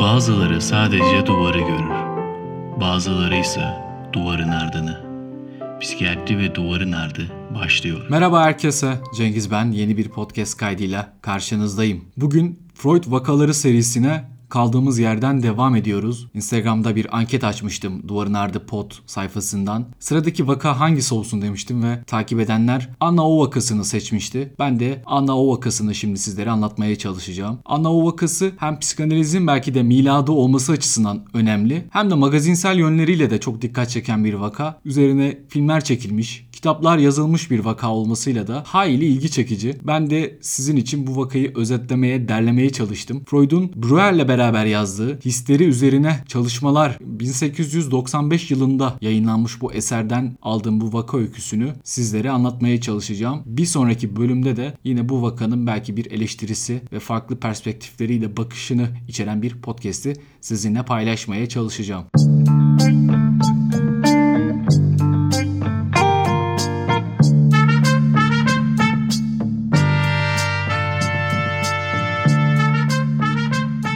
Bazıları sadece duvarı görür. Bazıları ise duvarın ardını. Psikiyatri ve duvarın ardı başlıyor. Merhaba herkese. Cengiz ben. Yeni bir podcast kaydıyla karşınızdayım. Bugün Freud vakaları serisine kaldığımız yerden devam ediyoruz. Instagram'da bir anket açmıştım Duvarın Ardı Pod sayfasından. Sıradaki vaka hangisi olsun demiştim ve takip edenler Anna O vakasını seçmişti. Ben de Anna O vakasını şimdi sizlere anlatmaya çalışacağım. Anna O vakası hem psikanalizin belki de miladı olması açısından önemli hem de magazinsel yönleriyle de çok dikkat çeken bir vaka. Üzerine filmler çekilmiş, kitaplar yazılmış bir vaka olmasıyla da hayli ilgi çekici. Ben de sizin için bu vakayı özetlemeye, derlemeye çalıştım. Freud'un Breuer'le beraber yazdığı Histeri üzerine çalışmalar 1895 yılında yayınlanmış bu eserden aldığım bu vaka öyküsünü sizlere anlatmaya çalışacağım. Bir sonraki bölümde de yine bu vakanın belki bir eleştirisi ve farklı perspektifleriyle bakışını içeren bir podcast'i sizinle paylaşmaya çalışacağım.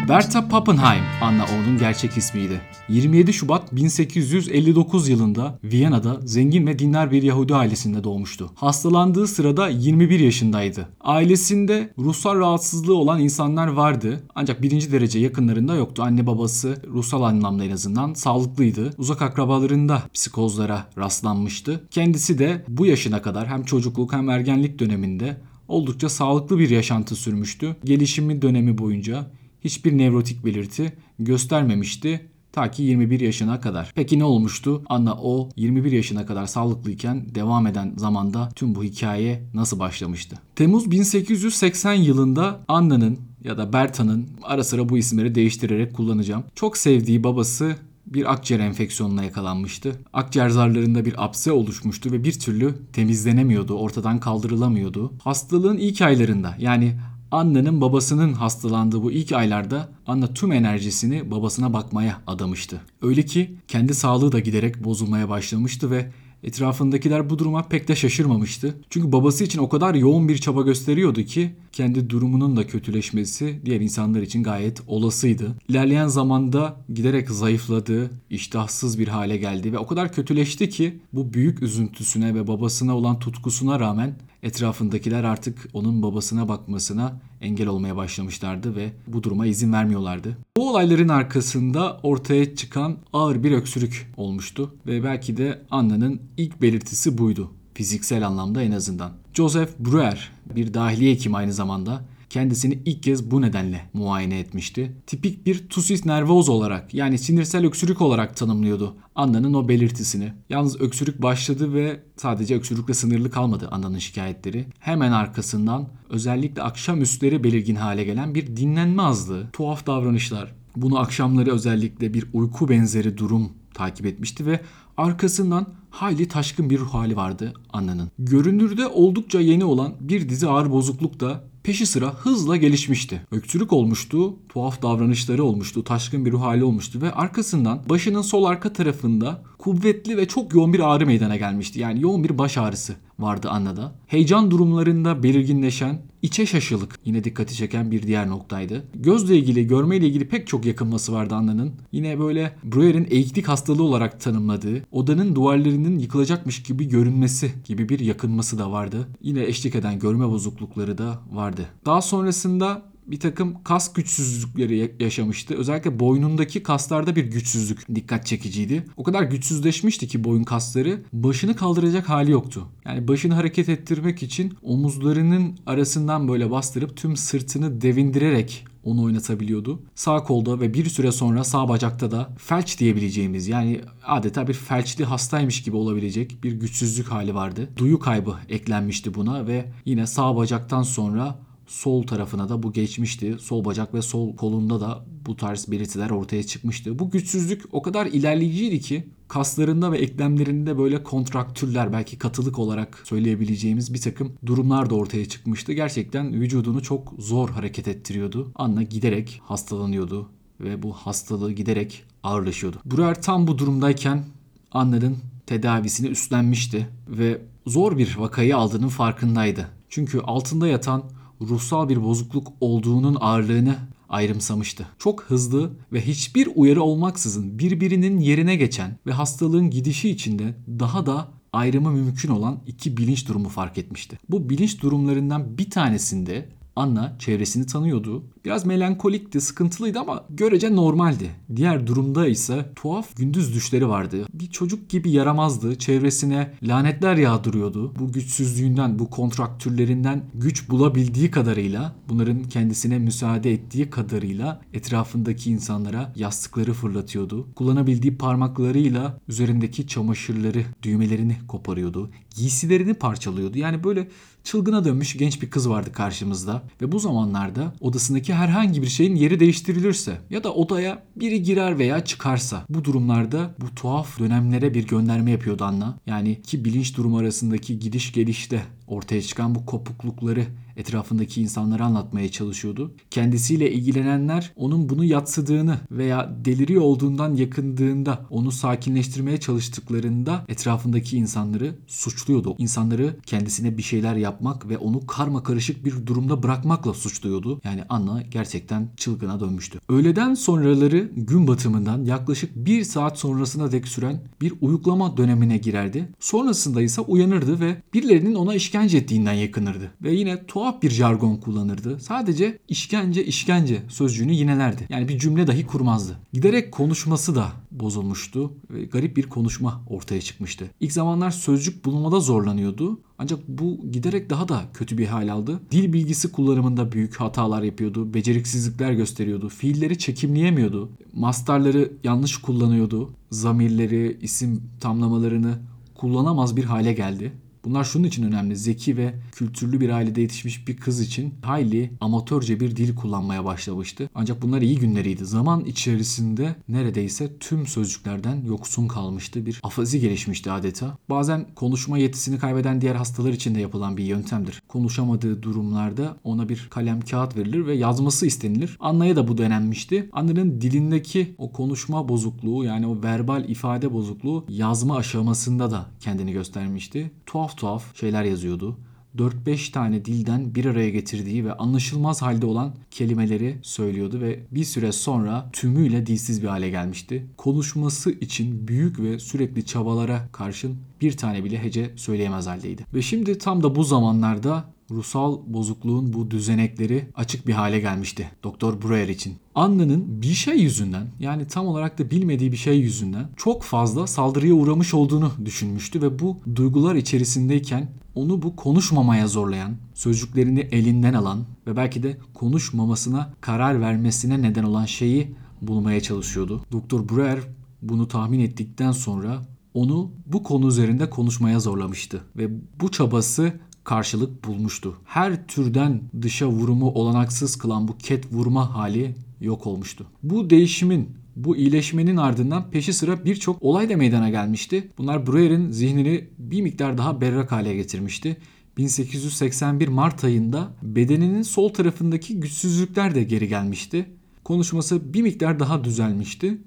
Berta Pappenheim, Anna O'nun gerçek ismiydi. 27 Şubat 1859 yılında Viyana'da zengin ve dindar bir Yahudi ailesinde doğmuştu. Hastalandığı sırada 21 yaşındaydı. Ailesinde ruhsal rahatsızlığı olan insanlar vardı ancak birinci derece yakınlarında yoktu. Anne babası ruhsal anlamda en azından sağlıklıydı. Uzak akrabalarında psikozlara rastlanmıştı. Kendisi de bu yaşına kadar hem çocukluk hem ergenlik döneminde oldukça sağlıklı bir yaşantı sürmüştü. Gelişimi dönemi boyunca hiçbir nevrotik belirti göstermemişti ta ki 21 yaşına kadar. Peki ne olmuştu? Anna o 21 yaşına kadar sağlıklıyken devam eden zamanda tüm bu hikaye nasıl başlamıştı? Temmuz 1880 yılında Anna'nın ya da Berta'nın ara sıra bu isimleri değiştirerek kullanacağım. Çok sevdiği babası bir akciğer enfeksiyonuna yakalanmıştı. Akciğer zarlarında bir apse oluşmuştu ve bir türlü temizlenemiyordu, ortadan kaldırılamıyordu. Hastalığın ilk aylarında yani Anna'nın babasının hastalandığı bu ilk aylarda Anna tüm enerjisini babasına bakmaya adamıştı. Öyle ki kendi sağlığı da giderek bozulmaya başlamıştı ve Etrafındakiler bu duruma pek de şaşırmamıştı. Çünkü babası için o kadar yoğun bir çaba gösteriyordu ki kendi durumunun da kötüleşmesi diğer insanlar için gayet olasıydı. İlerleyen zamanda giderek zayıfladı, iştahsız bir hale geldi ve o kadar kötüleşti ki bu büyük üzüntüsüne ve babasına olan tutkusuna rağmen etrafındakiler artık onun babasına bakmasına engel olmaya başlamışlardı ve bu duruma izin vermiyorlardı. Bu olayların arkasında ortaya çıkan ağır bir öksürük olmuştu ve belki de Anna'nın ilk belirtisi buydu. Fiziksel anlamda en azından. Joseph Breuer bir dahiliye hekimi aynı zamanda kendisini ilk kez bu nedenle muayene etmişti. Tipik bir tusis nervoz olarak yani sinirsel öksürük olarak tanımlıyordu Anna'nın o belirtisini. Yalnız öksürük başladı ve sadece öksürükle sınırlı kalmadı Anna'nın şikayetleri. Hemen arkasından özellikle akşam üstleri belirgin hale gelen bir dinlenme azlığı, tuhaf davranışlar. Bunu akşamları özellikle bir uyku benzeri durum takip etmişti ve arkasından hayli taşkın bir ruh hali vardı Anna'nın. Görünürde oldukça yeni olan bir dizi ağır bozukluk da peşi sıra hızla gelişmişti. Öksürük olmuştu, tuhaf davranışları olmuştu, taşkın bir ruh hali olmuştu ve arkasından başının sol arka tarafında kuvvetli ve çok yoğun bir ağrı meydana gelmişti. Yani yoğun bir baş ağrısı vardı Anna'da. Heyecan durumlarında belirginleşen içe şaşılık yine dikkati çeken bir diğer noktaydı. Gözle ilgili, görmeyle ilgili pek çok yakınması vardı Anna'nın. Yine böyle Breuer'in eğiklik hastalığı olarak tanımladığı, odanın duvarlarının yıkılacakmış gibi görünmesi gibi bir yakınması da vardı. Yine eşlik eden görme bozuklukları da vardı. Daha sonrasında bir takım kas güçsüzlükleri yaşamıştı. Özellikle boynundaki kaslarda bir güçsüzlük dikkat çekiciydi. O kadar güçsüzleşmişti ki boyun kasları başını kaldıracak hali yoktu. Yani başını hareket ettirmek için omuzlarının arasından böyle bastırıp tüm sırtını devindirerek onu oynatabiliyordu. Sağ kolda ve bir süre sonra sağ bacakta da felç diyebileceğimiz yani adeta bir felçli hastaymış gibi olabilecek bir güçsüzlük hali vardı. Duyu kaybı eklenmişti buna ve yine sağ bacaktan sonra sol tarafına da bu geçmişti. Sol bacak ve sol kolunda da bu tarz belirtiler ortaya çıkmıştı. Bu güçsüzlük o kadar ilerleyiciydi ki kaslarında ve eklemlerinde böyle kontraktürler belki katılık olarak söyleyebileceğimiz bir takım durumlar da ortaya çıkmıştı. Gerçekten vücudunu çok zor hareket ettiriyordu. Anna giderek hastalanıyordu ve bu hastalığı giderek ağırlaşıyordu. Breuer tam bu durumdayken Anna'nın tedavisini üstlenmişti ve zor bir vakayı aldığının farkındaydı. Çünkü altında yatan ruhsal bir bozukluk olduğunun ağırlığını ayrımsamıştı. Çok hızlı ve hiçbir uyarı olmaksızın birbirinin yerine geçen ve hastalığın gidişi içinde daha da ayrımı mümkün olan iki bilinç durumu fark etmişti. Bu bilinç durumlarından bir tanesinde Anna çevresini tanıyordu. Biraz melankolikti, sıkıntılıydı ama görece normaldi. Diğer durumda ise tuhaf gündüz düşleri vardı. Bir çocuk gibi yaramazdı. Çevresine lanetler yağdırıyordu. Bu güçsüzlüğünden, bu kontraktürlerinden güç bulabildiği kadarıyla, bunların kendisine müsaade ettiği kadarıyla etrafındaki insanlara yastıkları fırlatıyordu. Kullanabildiği parmaklarıyla üzerindeki çamaşırları, düğmelerini koparıyordu. Giysilerini parçalıyordu. Yani böyle çılgına dönmüş genç bir kız vardı karşımızda ve bu zamanlarda odasındaki herhangi bir şeyin yeri değiştirilirse ya da odaya biri girer veya çıkarsa bu durumlarda bu tuhaf dönemlere bir gönderme yapıyordu Anna. Yani iki bilinç durumu arasındaki gidiş gelişte ortaya çıkan bu kopuklukları etrafındaki insanlara anlatmaya çalışıyordu. Kendisiyle ilgilenenler onun bunu yatsıdığını veya deliriyor olduğundan yakındığında onu sakinleştirmeye çalıştıklarında etrafındaki insanları suçluyordu. İnsanları kendisine bir şeyler yapmak ve onu karma karışık bir durumda bırakmakla suçluyordu. Yani Anna gerçekten çılgına dönmüştü. Öğleden sonraları gün batımından yaklaşık bir saat sonrasına dek süren bir uyuklama dönemine girerdi. Sonrasında ise uyanırdı ve birilerinin ona işkence ettiğinden yakınırdı. Ve yine tuhaf bir jargon kullanırdı. Sadece işkence işkence sözcüğünü yinelerdi. Yani bir cümle dahi kurmazdı. Giderek konuşması da bozulmuştu ve garip bir konuşma ortaya çıkmıştı. İlk zamanlar sözcük bulmada zorlanıyordu. Ancak bu giderek daha da kötü bir hal aldı. Dil bilgisi kullanımında büyük hatalar yapıyordu, beceriksizlikler gösteriyordu, fiilleri çekimleyemiyordu, mastarları yanlış kullanıyordu, zamirleri, isim tamlamalarını kullanamaz bir hale geldi. Bunlar şunun için önemli. Zeki ve kültürlü bir ailede yetişmiş bir kız için hayli amatörce bir dil kullanmaya başlamıştı. Ancak bunlar iyi günleriydi. Zaman içerisinde neredeyse tüm sözcüklerden yoksun kalmıştı. Bir afazi gelişmişti adeta. Bazen konuşma yetisini kaybeden diğer hastalar için de yapılan bir yöntemdir. Konuşamadığı durumlarda ona bir kalem kağıt verilir ve yazması istenilir. Anna'ya da bu denenmişti. Anna'nın dilindeki o konuşma bozukluğu yani o verbal ifade bozukluğu yazma aşamasında da kendini göstermişti. Tuhaf tuhaf şeyler yazıyordu. 4-5 tane dilden bir araya getirdiği ve anlaşılmaz halde olan kelimeleri söylüyordu ve bir süre sonra tümüyle dilsiz bir hale gelmişti. Konuşması için büyük ve sürekli çabalara karşın bir tane bile hece söyleyemez haldeydi. Ve şimdi tam da bu zamanlarda ruhsal bozukluğun bu düzenekleri açık bir hale gelmişti Doktor Breuer için. Anna'nın bir şey yüzünden yani tam olarak da bilmediği bir şey yüzünden çok fazla saldırıya uğramış olduğunu düşünmüştü ve bu duygular içerisindeyken onu bu konuşmamaya zorlayan, sözcüklerini elinden alan ve belki de konuşmamasına karar vermesine neden olan şeyi bulmaya çalışıyordu. Doktor Breuer bunu tahmin ettikten sonra onu bu konu üzerinde konuşmaya zorlamıştı ve bu çabası karşılık bulmuştu. Her türden dışa vurumu olanaksız kılan bu ket vurma hali yok olmuştu. Bu değişimin bu iyileşmenin ardından peşi sıra birçok olay da meydana gelmişti. Bunlar Breuer'in zihnini bir miktar daha berrak hale getirmişti. 1881 Mart ayında bedeninin sol tarafındaki güçsüzlükler de geri gelmişti. Konuşması bir miktar daha düzelmişti.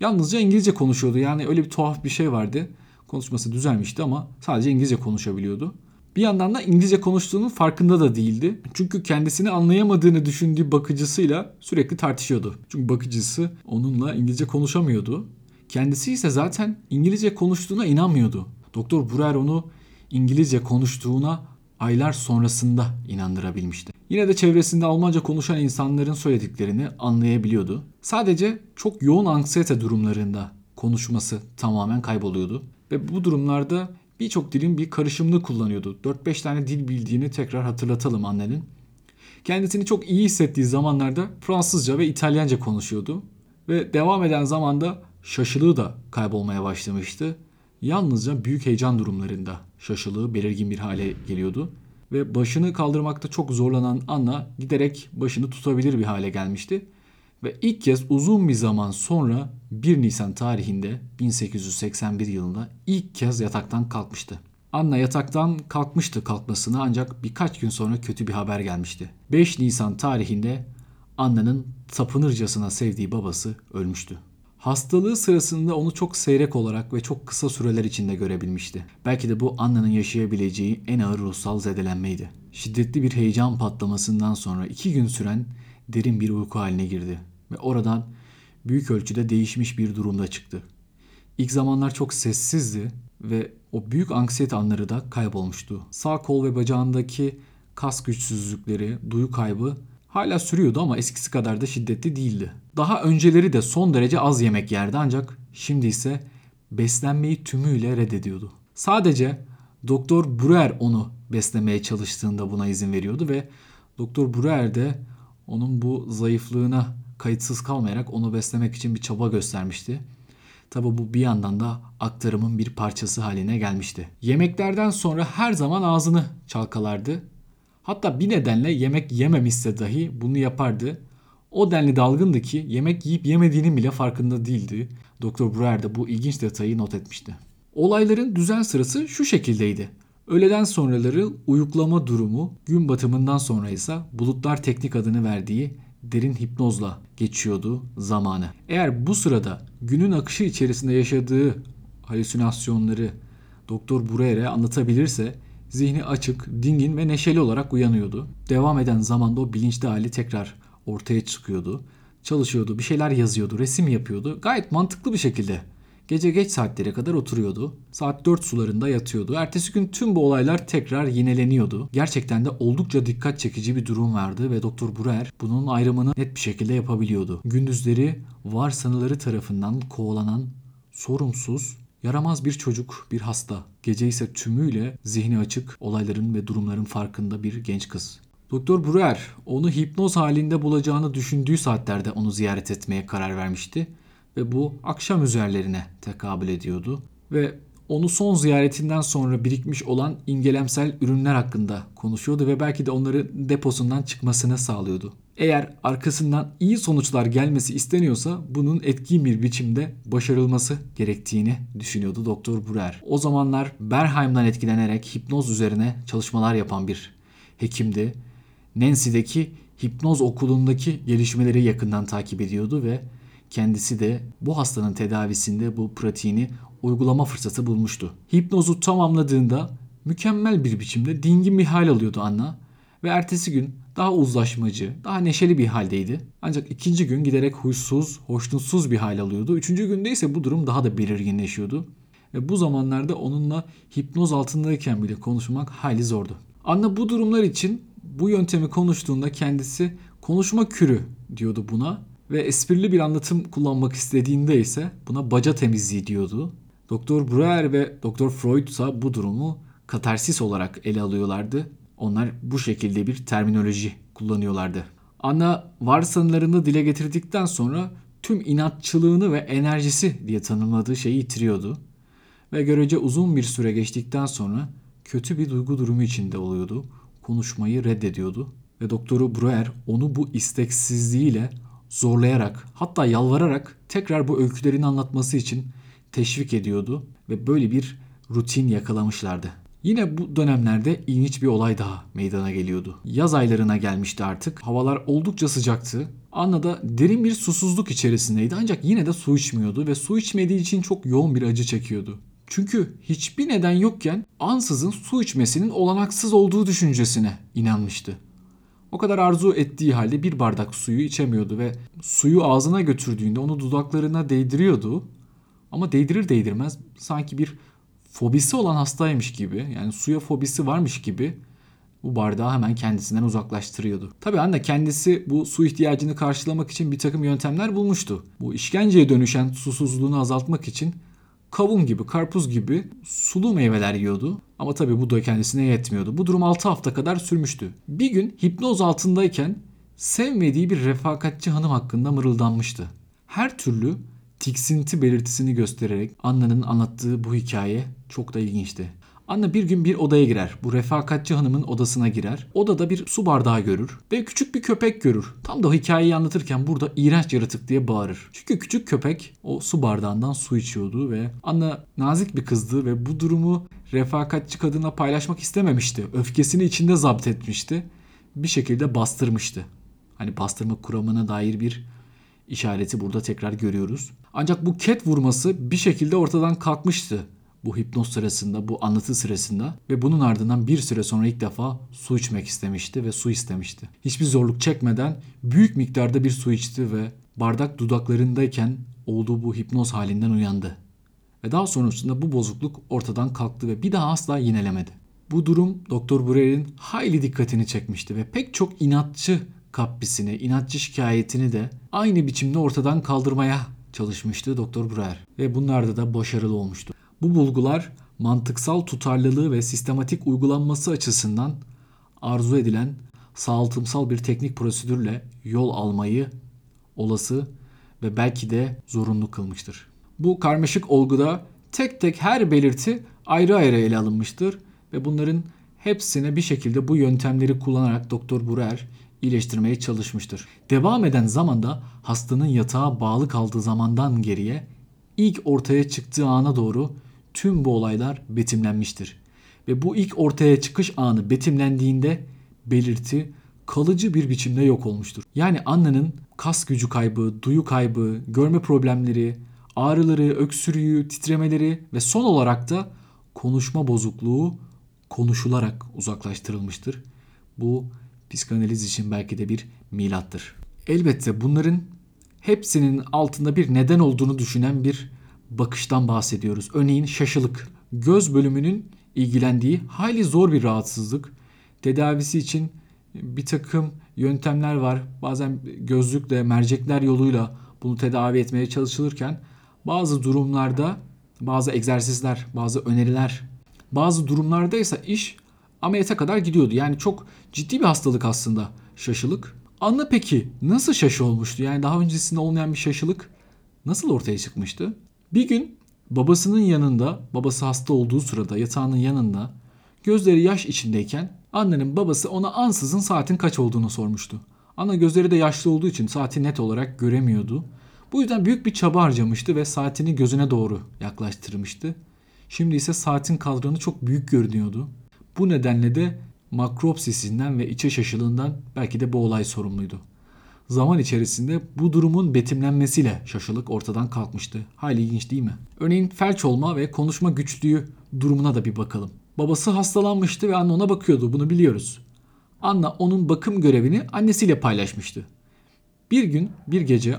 Yalnızca İngilizce konuşuyordu. Yani öyle bir tuhaf bir şey vardı. Konuşması düzelmişti ama sadece İngilizce konuşabiliyordu. Bir yandan da İngilizce konuştuğunun farkında da değildi. Çünkü kendisini anlayamadığını düşündüğü bakıcısıyla sürekli tartışıyordu. Çünkü bakıcısı onunla İngilizce konuşamıyordu. Kendisi ise zaten İngilizce konuştuğuna inanmıyordu. Doktor Breuer onu İngilizce konuştuğuna aylar sonrasında inandırabilmişti. Yine de çevresinde Almanca konuşan insanların söylediklerini anlayabiliyordu. Sadece çok yoğun anksiyete durumlarında konuşması tamamen kayboluyordu. Ve bu durumlarda birçok dilin bir karışımını kullanıyordu. 4-5 tane dil bildiğini tekrar hatırlatalım annenin. Kendisini çok iyi hissettiği zamanlarda Fransızca ve İtalyanca konuşuyordu. Ve devam eden zamanda şaşılığı da kaybolmaya başlamıştı. Yalnızca büyük heyecan durumlarında şaşılığı belirgin bir hale geliyordu. Ve başını kaldırmakta çok zorlanan Anna giderek başını tutabilir bir hale gelmişti. Ve ilk kez uzun bir zaman sonra 1 Nisan tarihinde 1881 yılında ilk kez yataktan kalkmıştı. Anna yataktan kalkmıştı kalkmasına ancak birkaç gün sonra kötü bir haber gelmişti. 5 Nisan tarihinde Anna'nın tapınırcasına sevdiği babası ölmüştü. Hastalığı sırasında onu çok seyrek olarak ve çok kısa süreler içinde görebilmişti. Belki de bu Anna'nın yaşayabileceği en ağır ruhsal zedelenmeydi. Şiddetli bir heyecan patlamasından sonra iki gün süren derin bir uyku haline girdi ve oradan büyük ölçüde değişmiş bir durumda çıktı. İlk zamanlar çok sessizdi ve o büyük anksiyete anları da kaybolmuştu. Sağ kol ve bacağındaki kas güçsüzlükleri, duyu kaybı hala sürüyordu ama eskisi kadar da şiddetli değildi. Daha önceleri de son derece az yemek yerdi ancak şimdi ise beslenmeyi tümüyle reddediyordu. Sadece Doktor Bruer onu beslemeye çalıştığında buna izin veriyordu ve Doktor Bruer de onun bu zayıflığına kayıtsız kalmayarak onu beslemek için bir çaba göstermişti. Tabi bu bir yandan da aktarımın bir parçası haline gelmişti. Yemeklerden sonra her zaman ağzını çalkalardı. Hatta bir nedenle yemek yememişse dahi bunu yapardı. O denli dalgındı ki yemek yiyip yemediğinin bile farkında değildi. Doktor Bruer de bu ilginç detayı not etmişti. Olayların düzen sırası şu şekildeydi. Öğleden sonraları uyuklama durumu, gün batımından sonra ise bulutlar teknik adını verdiği derin hipnozla geçiyordu zamanı. Eğer bu sırada günün akışı içerisinde yaşadığı halüsinasyonları Doktor Breuer'e anlatabilirse zihni açık, dingin ve neşeli olarak uyanıyordu. Devam eden zamanda o bilinçli hali tekrar ortaya çıkıyordu. Çalışıyordu, bir şeyler yazıyordu, resim yapıyordu. Gayet mantıklı bir şekilde Gece geç saatlere kadar oturuyordu. Saat 4 sularında yatıyordu. Ertesi gün tüm bu olaylar tekrar yineleniyordu. Gerçekten de oldukça dikkat çekici bir durum vardı ve Doktor Bruer bunun ayrımını net bir şekilde yapabiliyordu. Gündüzleri var sanıları tarafından kovalanan, sorumsuz, yaramaz bir çocuk, bir hasta. Gece ise tümüyle zihni açık, olayların ve durumların farkında bir genç kız. Doktor Bruer onu hipnoz halinde bulacağını düşündüğü saatlerde onu ziyaret etmeye karar vermişti ve bu akşam üzerlerine tekabül ediyordu. Ve onu son ziyaretinden sonra birikmiş olan imgelemsel ürünler hakkında konuşuyordu ve belki de onları deposundan çıkmasını sağlıyordu. Eğer arkasından iyi sonuçlar gelmesi isteniyorsa bunun etkin bir biçimde başarılması gerektiğini düşünüyordu Doktor Bruer. O zamanlar Berheim'dan etkilenerek hipnoz üzerine çalışmalar yapan bir hekimdi. Nancy'deki hipnoz okulundaki gelişmeleri yakından takip ediyordu ve kendisi de bu hastanın tedavisinde bu pratiğini uygulama fırsatı bulmuştu. Hipnozu tamamladığında mükemmel bir biçimde dingin bir hal alıyordu Anna ve ertesi gün daha uzlaşmacı, daha neşeli bir haldeydi. Ancak ikinci gün giderek huysuz, hoşnutsuz bir hal alıyordu. Üçüncü günde ise bu durum daha da belirginleşiyordu. Ve bu zamanlarda onunla hipnoz altındayken bile konuşmak hayli zordu. Anna bu durumlar için bu yöntemi konuştuğunda kendisi konuşma kürü diyordu buna ve esprili bir anlatım kullanmak istediğinde ise buna baca temizliği diyordu. Doktor Breuer ve Doktor Freud ise bu durumu katarsis olarak ele alıyorlardı. Onlar bu şekilde bir terminoloji kullanıyorlardı. Anna varsayımlarını dile getirdikten sonra tüm inatçılığını ve enerjisi diye tanımladığı şeyi yitiriyordu. Ve görece uzun bir süre geçtikten sonra kötü bir duygu durumu içinde oluyordu. Konuşmayı reddediyordu. Ve doktoru Breuer onu bu isteksizliğiyle zorlayarak hatta yalvararak tekrar bu öykülerini anlatması için teşvik ediyordu ve böyle bir rutin yakalamışlardı. Yine bu dönemlerde ilginç bir olay daha meydana geliyordu. Yaz aylarına gelmişti artık. Havalar oldukça sıcaktı. Anna da derin bir susuzluk içerisindeydi ancak yine de su içmiyordu ve su içmediği için çok yoğun bir acı çekiyordu. Çünkü hiçbir neden yokken ansızın su içmesinin olanaksız olduğu düşüncesine inanmıştı. O kadar arzu ettiği halde bir bardak suyu içemiyordu ve suyu ağzına götürdüğünde onu dudaklarına değdiriyordu. Ama değdirir değdirmez sanki bir fobisi olan hastaymış gibi yani suya fobisi varmış gibi bu bardağı hemen kendisinden uzaklaştırıyordu. Tabii anne kendisi bu su ihtiyacını karşılamak için bir takım yöntemler bulmuştu. Bu işkenceye dönüşen susuzluğunu azaltmak için kavun gibi, karpuz gibi sulu meyveler yiyordu. Ama tabii bu da kendisine yetmiyordu. Bu durum 6 hafta kadar sürmüştü. Bir gün hipnoz altındayken sevmediği bir refakatçi hanım hakkında mırıldanmıştı. Her türlü tiksinti belirtisini göstererek Anna'nın anlattığı bu hikaye çok da ilginçti. Anne bir gün bir odaya girer. Bu refakatçi hanımın odasına girer. Odada bir su bardağı görür ve küçük bir köpek görür. Tam da hikayeyi anlatırken burada iğrenç yaratık diye bağırır. Çünkü küçük köpek o su bardağından su içiyordu ve Anne nazik bir kızdı ve bu durumu refakatçi kadına paylaşmak istememişti. Öfkesini içinde zapt etmişti. Bir şekilde bastırmıştı. Hani bastırma kuramına dair bir işareti burada tekrar görüyoruz. Ancak bu ket vurması bir şekilde ortadan kalkmıştı bu hipnoz sırasında, bu anlatı sırasında ve bunun ardından bir süre sonra ilk defa su içmek istemişti ve su istemişti. Hiçbir zorluk çekmeden büyük miktarda bir su içti ve bardak dudaklarındayken olduğu bu hipnoz halinden uyandı. Ve daha sonrasında bu bozukluk ortadan kalktı ve bir daha asla yinelemedi. Bu durum Doktor Breuer'in hayli dikkatini çekmişti ve pek çok inatçı kaprisini, inatçı şikayetini de aynı biçimde ortadan kaldırmaya çalışmıştı Doktor Breuer ve bunlarda da başarılı olmuştu. Bu bulgular mantıksal tutarlılığı ve sistematik uygulanması açısından arzu edilen sağaltımsal bir teknik prosedürle yol almayı olası ve belki de zorunlu kılmıştır. Bu karmaşık olguda tek tek her belirti ayrı ayrı ele alınmıştır ve bunların hepsine bir şekilde bu yöntemleri kullanarak Doktor Burer iyileştirmeye çalışmıştır. Devam eden zamanda hastanın yatağa bağlı kaldığı zamandan geriye ilk ortaya çıktığı ana doğru tüm bu olaylar betimlenmiştir. Ve bu ilk ortaya çıkış anı betimlendiğinde belirti kalıcı bir biçimde yok olmuştur. Yani Anna'nın kas gücü kaybı, duyu kaybı, görme problemleri, ağrıları, öksürüğü, titremeleri ve son olarak da konuşma bozukluğu konuşularak uzaklaştırılmıştır. Bu psikanaliz için belki de bir milattır. Elbette bunların hepsinin altında bir neden olduğunu düşünen bir bakıştan bahsediyoruz. Örneğin şaşılık. Göz bölümünün ilgilendiği hayli zor bir rahatsızlık. Tedavisi için bir takım yöntemler var. Bazen gözlükle, mercekler yoluyla bunu tedavi etmeye çalışılırken bazı durumlarda bazı egzersizler, bazı öneriler, bazı durumlarda ise iş ameliyata kadar gidiyordu. Yani çok ciddi bir hastalık aslında şaşılık. Anla peki nasıl şaşı olmuştu? Yani daha öncesinde olmayan bir şaşılık nasıl ortaya çıkmıştı? Bir gün babasının yanında, babası hasta olduğu sırada yatağının yanında gözleri yaş içindeyken annenin babası ona ansızın saatin kaç olduğunu sormuştu. Ana gözleri de yaşlı olduğu için saati net olarak göremiyordu. Bu yüzden büyük bir çaba harcamıştı ve saatini gözüne doğru yaklaştırmıştı. Şimdi ise saatin kadranı çok büyük görünüyordu. Bu nedenle de makropsisinden ve içe şaşılığından belki de bu olay sorumluydu. Zaman içerisinde bu durumun betimlenmesiyle şaşılık ortadan kalkmıştı. Hayli ilginç değil mi? Örneğin felç olma ve konuşma güçlüğü durumuna da bir bakalım. Babası hastalanmıştı ve anne ona bakıyordu bunu biliyoruz. Anna onun bakım görevini annesiyle paylaşmıştı. Bir gün bir gece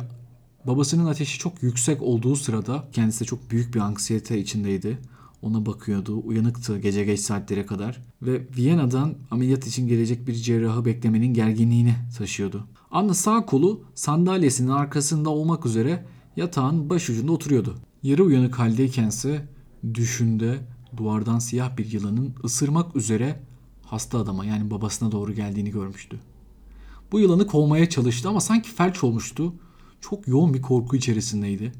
babasının ateşi çok yüksek olduğu sırada kendisi de çok büyük bir anksiyete içindeydi. Ona bakıyordu. Uyanıktı gece geç saatlere kadar. Ve Viyana'dan ameliyat için gelecek bir cerrahı beklemenin gerginliğini taşıyordu. Anna sağ kolu sandalyesinin arkasında olmak üzere yatağın başucunda oturuyordu. Yarı uyanık haldeykense düşünde duvardan siyah bir yılanın ısırmak üzere hasta adama yani babasına doğru geldiğini görmüştü. Bu yılanı kovmaya çalıştı ama sanki felç olmuştu. Çok yoğun bir korku içerisindeydi.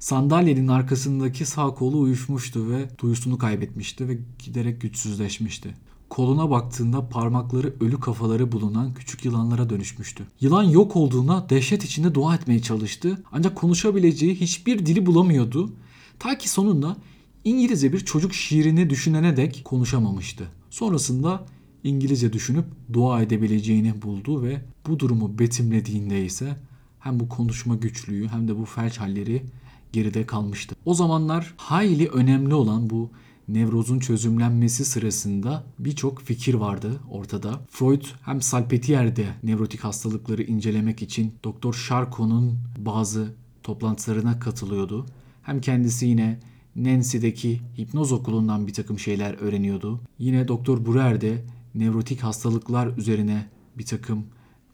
Sandalyenin arkasındaki sağ kolu uyuşmuştu ve duyusunu kaybetmişti ve giderek güçsüzleşmişti. Koluna baktığında parmakları ölü kafaları bulunan küçük yılanlara dönüşmüştü. Yılan yok olduğuna dehşet içinde dua etmeye çalıştı ancak konuşabileceği hiçbir dili bulamıyordu. Ta ki sonunda İngilizce bir çocuk şiirini düşünene dek konuşamamıştı. Sonrasında İngilizce düşünüp dua edebileceğini buldu ve bu durumu betimlediğinde ise hem bu konuşma güçlüğü hem de bu felç halleri geride kalmıştı. O zamanlar hayli önemli olan bu nevrozun çözümlenmesi sırasında birçok fikir vardı ortada. Freud hem Salpetier'de nevrotik hastalıkları incelemek için Doktor Charcot'un bazı toplantılarına katılıyordu. Hem kendisi yine Nancy'deki hipnoz okulundan bir takım şeyler öğreniyordu. Yine Doktor Breuer de nevrotik hastalıklar üzerine bir takım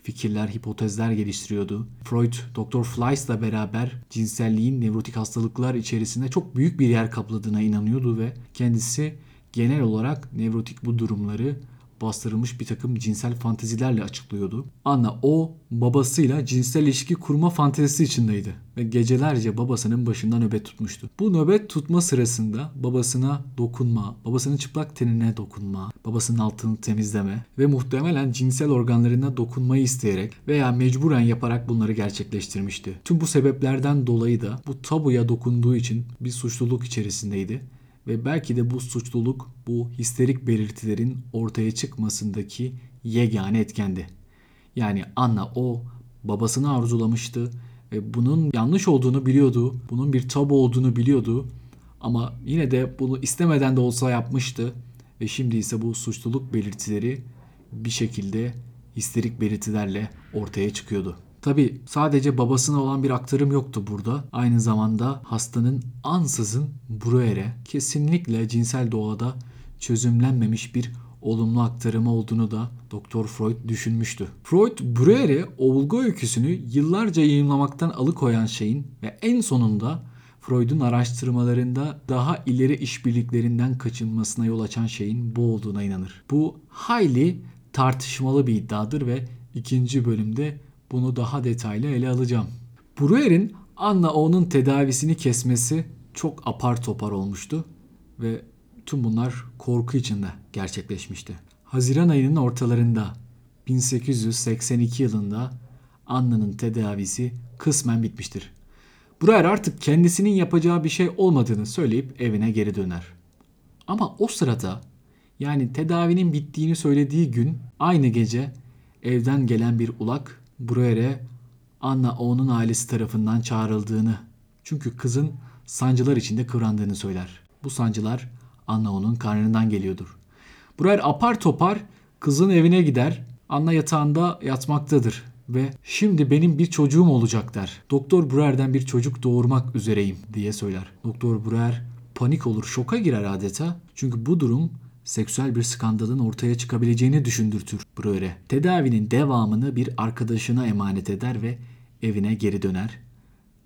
fikirler, hipotezler geliştiriyordu. Freud, Dr. Fleiss'la beraber cinselliğin nevrotik hastalıklar içerisinde çok büyük bir yer kapladığına inanıyordu ve kendisi genel olarak nevrotik bu durumları bastırılmış bir takım cinsel fantezilerle açıklıyordu. Anna o babasıyla cinsel ilişki kurma fantezisi içindeydi ve gecelerce babasının başında nöbet tutmuştu. Bu nöbet tutma sırasında babasına dokunma, babasının çıplak tenine dokunma, babasının altını temizleme ve muhtemelen cinsel organlarına dokunmayı isteyerek veya mecburen yaparak bunları gerçekleştirmişti. Tüm bu sebeplerden dolayı da bu tabuya dokunduğu için bir suçluluk içerisindeydi ve belki de bu suçluluk bu histerik belirtilerin ortaya çıkmasındaki yegane etkendi. Yani Anna o babasını arzulamıştı ve bunun yanlış olduğunu biliyordu. Bunun bir tabu olduğunu biliyordu. Ama yine de bunu istemeden de olsa yapmıştı ve şimdi ise bu suçluluk belirtileri bir şekilde histerik belirtilerle ortaya çıkıyordu. Tabi sadece babasına olan bir aktarım yoktu burada. Aynı zamanda hastanın ansızın Breuer'e kesinlikle cinsel doğada çözümlenmemiş bir olumlu aktarımı olduğunu da Doktor Freud düşünmüştü. Freud Breuer'e olgu öyküsünü yıllarca yayınlamaktan alıkoyan şeyin ve en sonunda Freud'un araştırmalarında daha ileri işbirliklerinden kaçınmasına yol açan şeyin bu olduğuna inanır. Bu hayli tartışmalı bir iddiadır ve ikinci bölümde bunu daha detaylı ele alacağım. Breuer'in Anna O'nun tedavisini kesmesi çok apar topar olmuştu ve tüm bunlar korku içinde gerçekleşmişti. Haziran ayının ortalarında 1882 yılında Anna'nın tedavisi kısmen bitmiştir. Breuer artık kendisinin yapacağı bir şey olmadığını söyleyip evine geri döner. Ama o sırada yani tedavinin bittiğini söylediği gün aynı gece evden gelen bir ulak Breuer'e Anna O'nun ailesi tarafından çağrıldığını çünkü kızın sancılar içinde kıvrandığını söyler. Bu sancılar Anna O'nun karnından geliyordur. Breuer apar topar kızın evine gider. Anna yatağında yatmaktadır ve şimdi benim bir çocuğum olacak der. Doktor Breuer'den bir çocuk doğurmak üzereyim diye söyler. Doktor Breuer panik olur, şoka girer adeta. Çünkü bu durum seksüel bir skandalın ortaya çıkabileceğini düşündürtür Breuer'e. Tedavinin devamını bir arkadaşına emanet eder ve evine geri döner.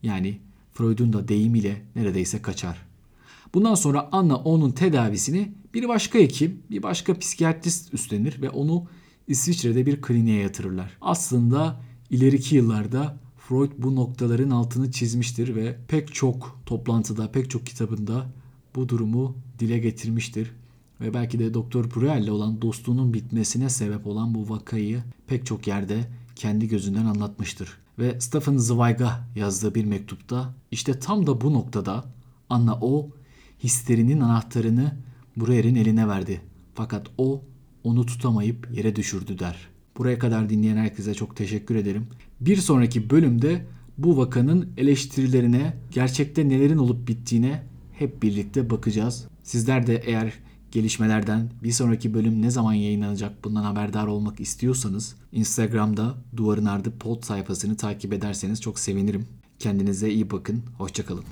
Yani Freud'un da deyimiyle neredeyse kaçar. Bundan sonra Anna onun tedavisini bir başka hekim, bir başka psikiyatrist üstlenir ve onu İsviçre'de bir kliniğe yatırırlar. Aslında ileriki yıllarda Freud bu noktaların altını çizmiştir ve pek çok toplantıda, pek çok kitabında bu durumu dile getirmiştir. Ve belki de Doktor Breuer'le olan dostluğunun bitmesine sebep olan bu vakayı pek çok yerde kendi gözünden anlatmıştır. Ve Stephen Zweig'a yazdığı bir mektupta işte tam da bu noktada Anna O histerinin anahtarını Breuer'in eline verdi. Fakat o onu tutamayıp yere düşürdü der. Buraya kadar dinleyen herkese çok teşekkür ederim. Bir sonraki bölümde bu vakanın eleştirilerine, gerçekte nelerin olup bittiğine hep birlikte bakacağız. Sizler de eğer gelişmelerden bir sonraki bölüm ne zaman yayınlanacak bundan haberdar olmak istiyorsanız Instagram'da Duvarın Ardı Pod sayfasını takip ederseniz çok sevinirim. Kendinize iyi bakın. Hoşçakalın.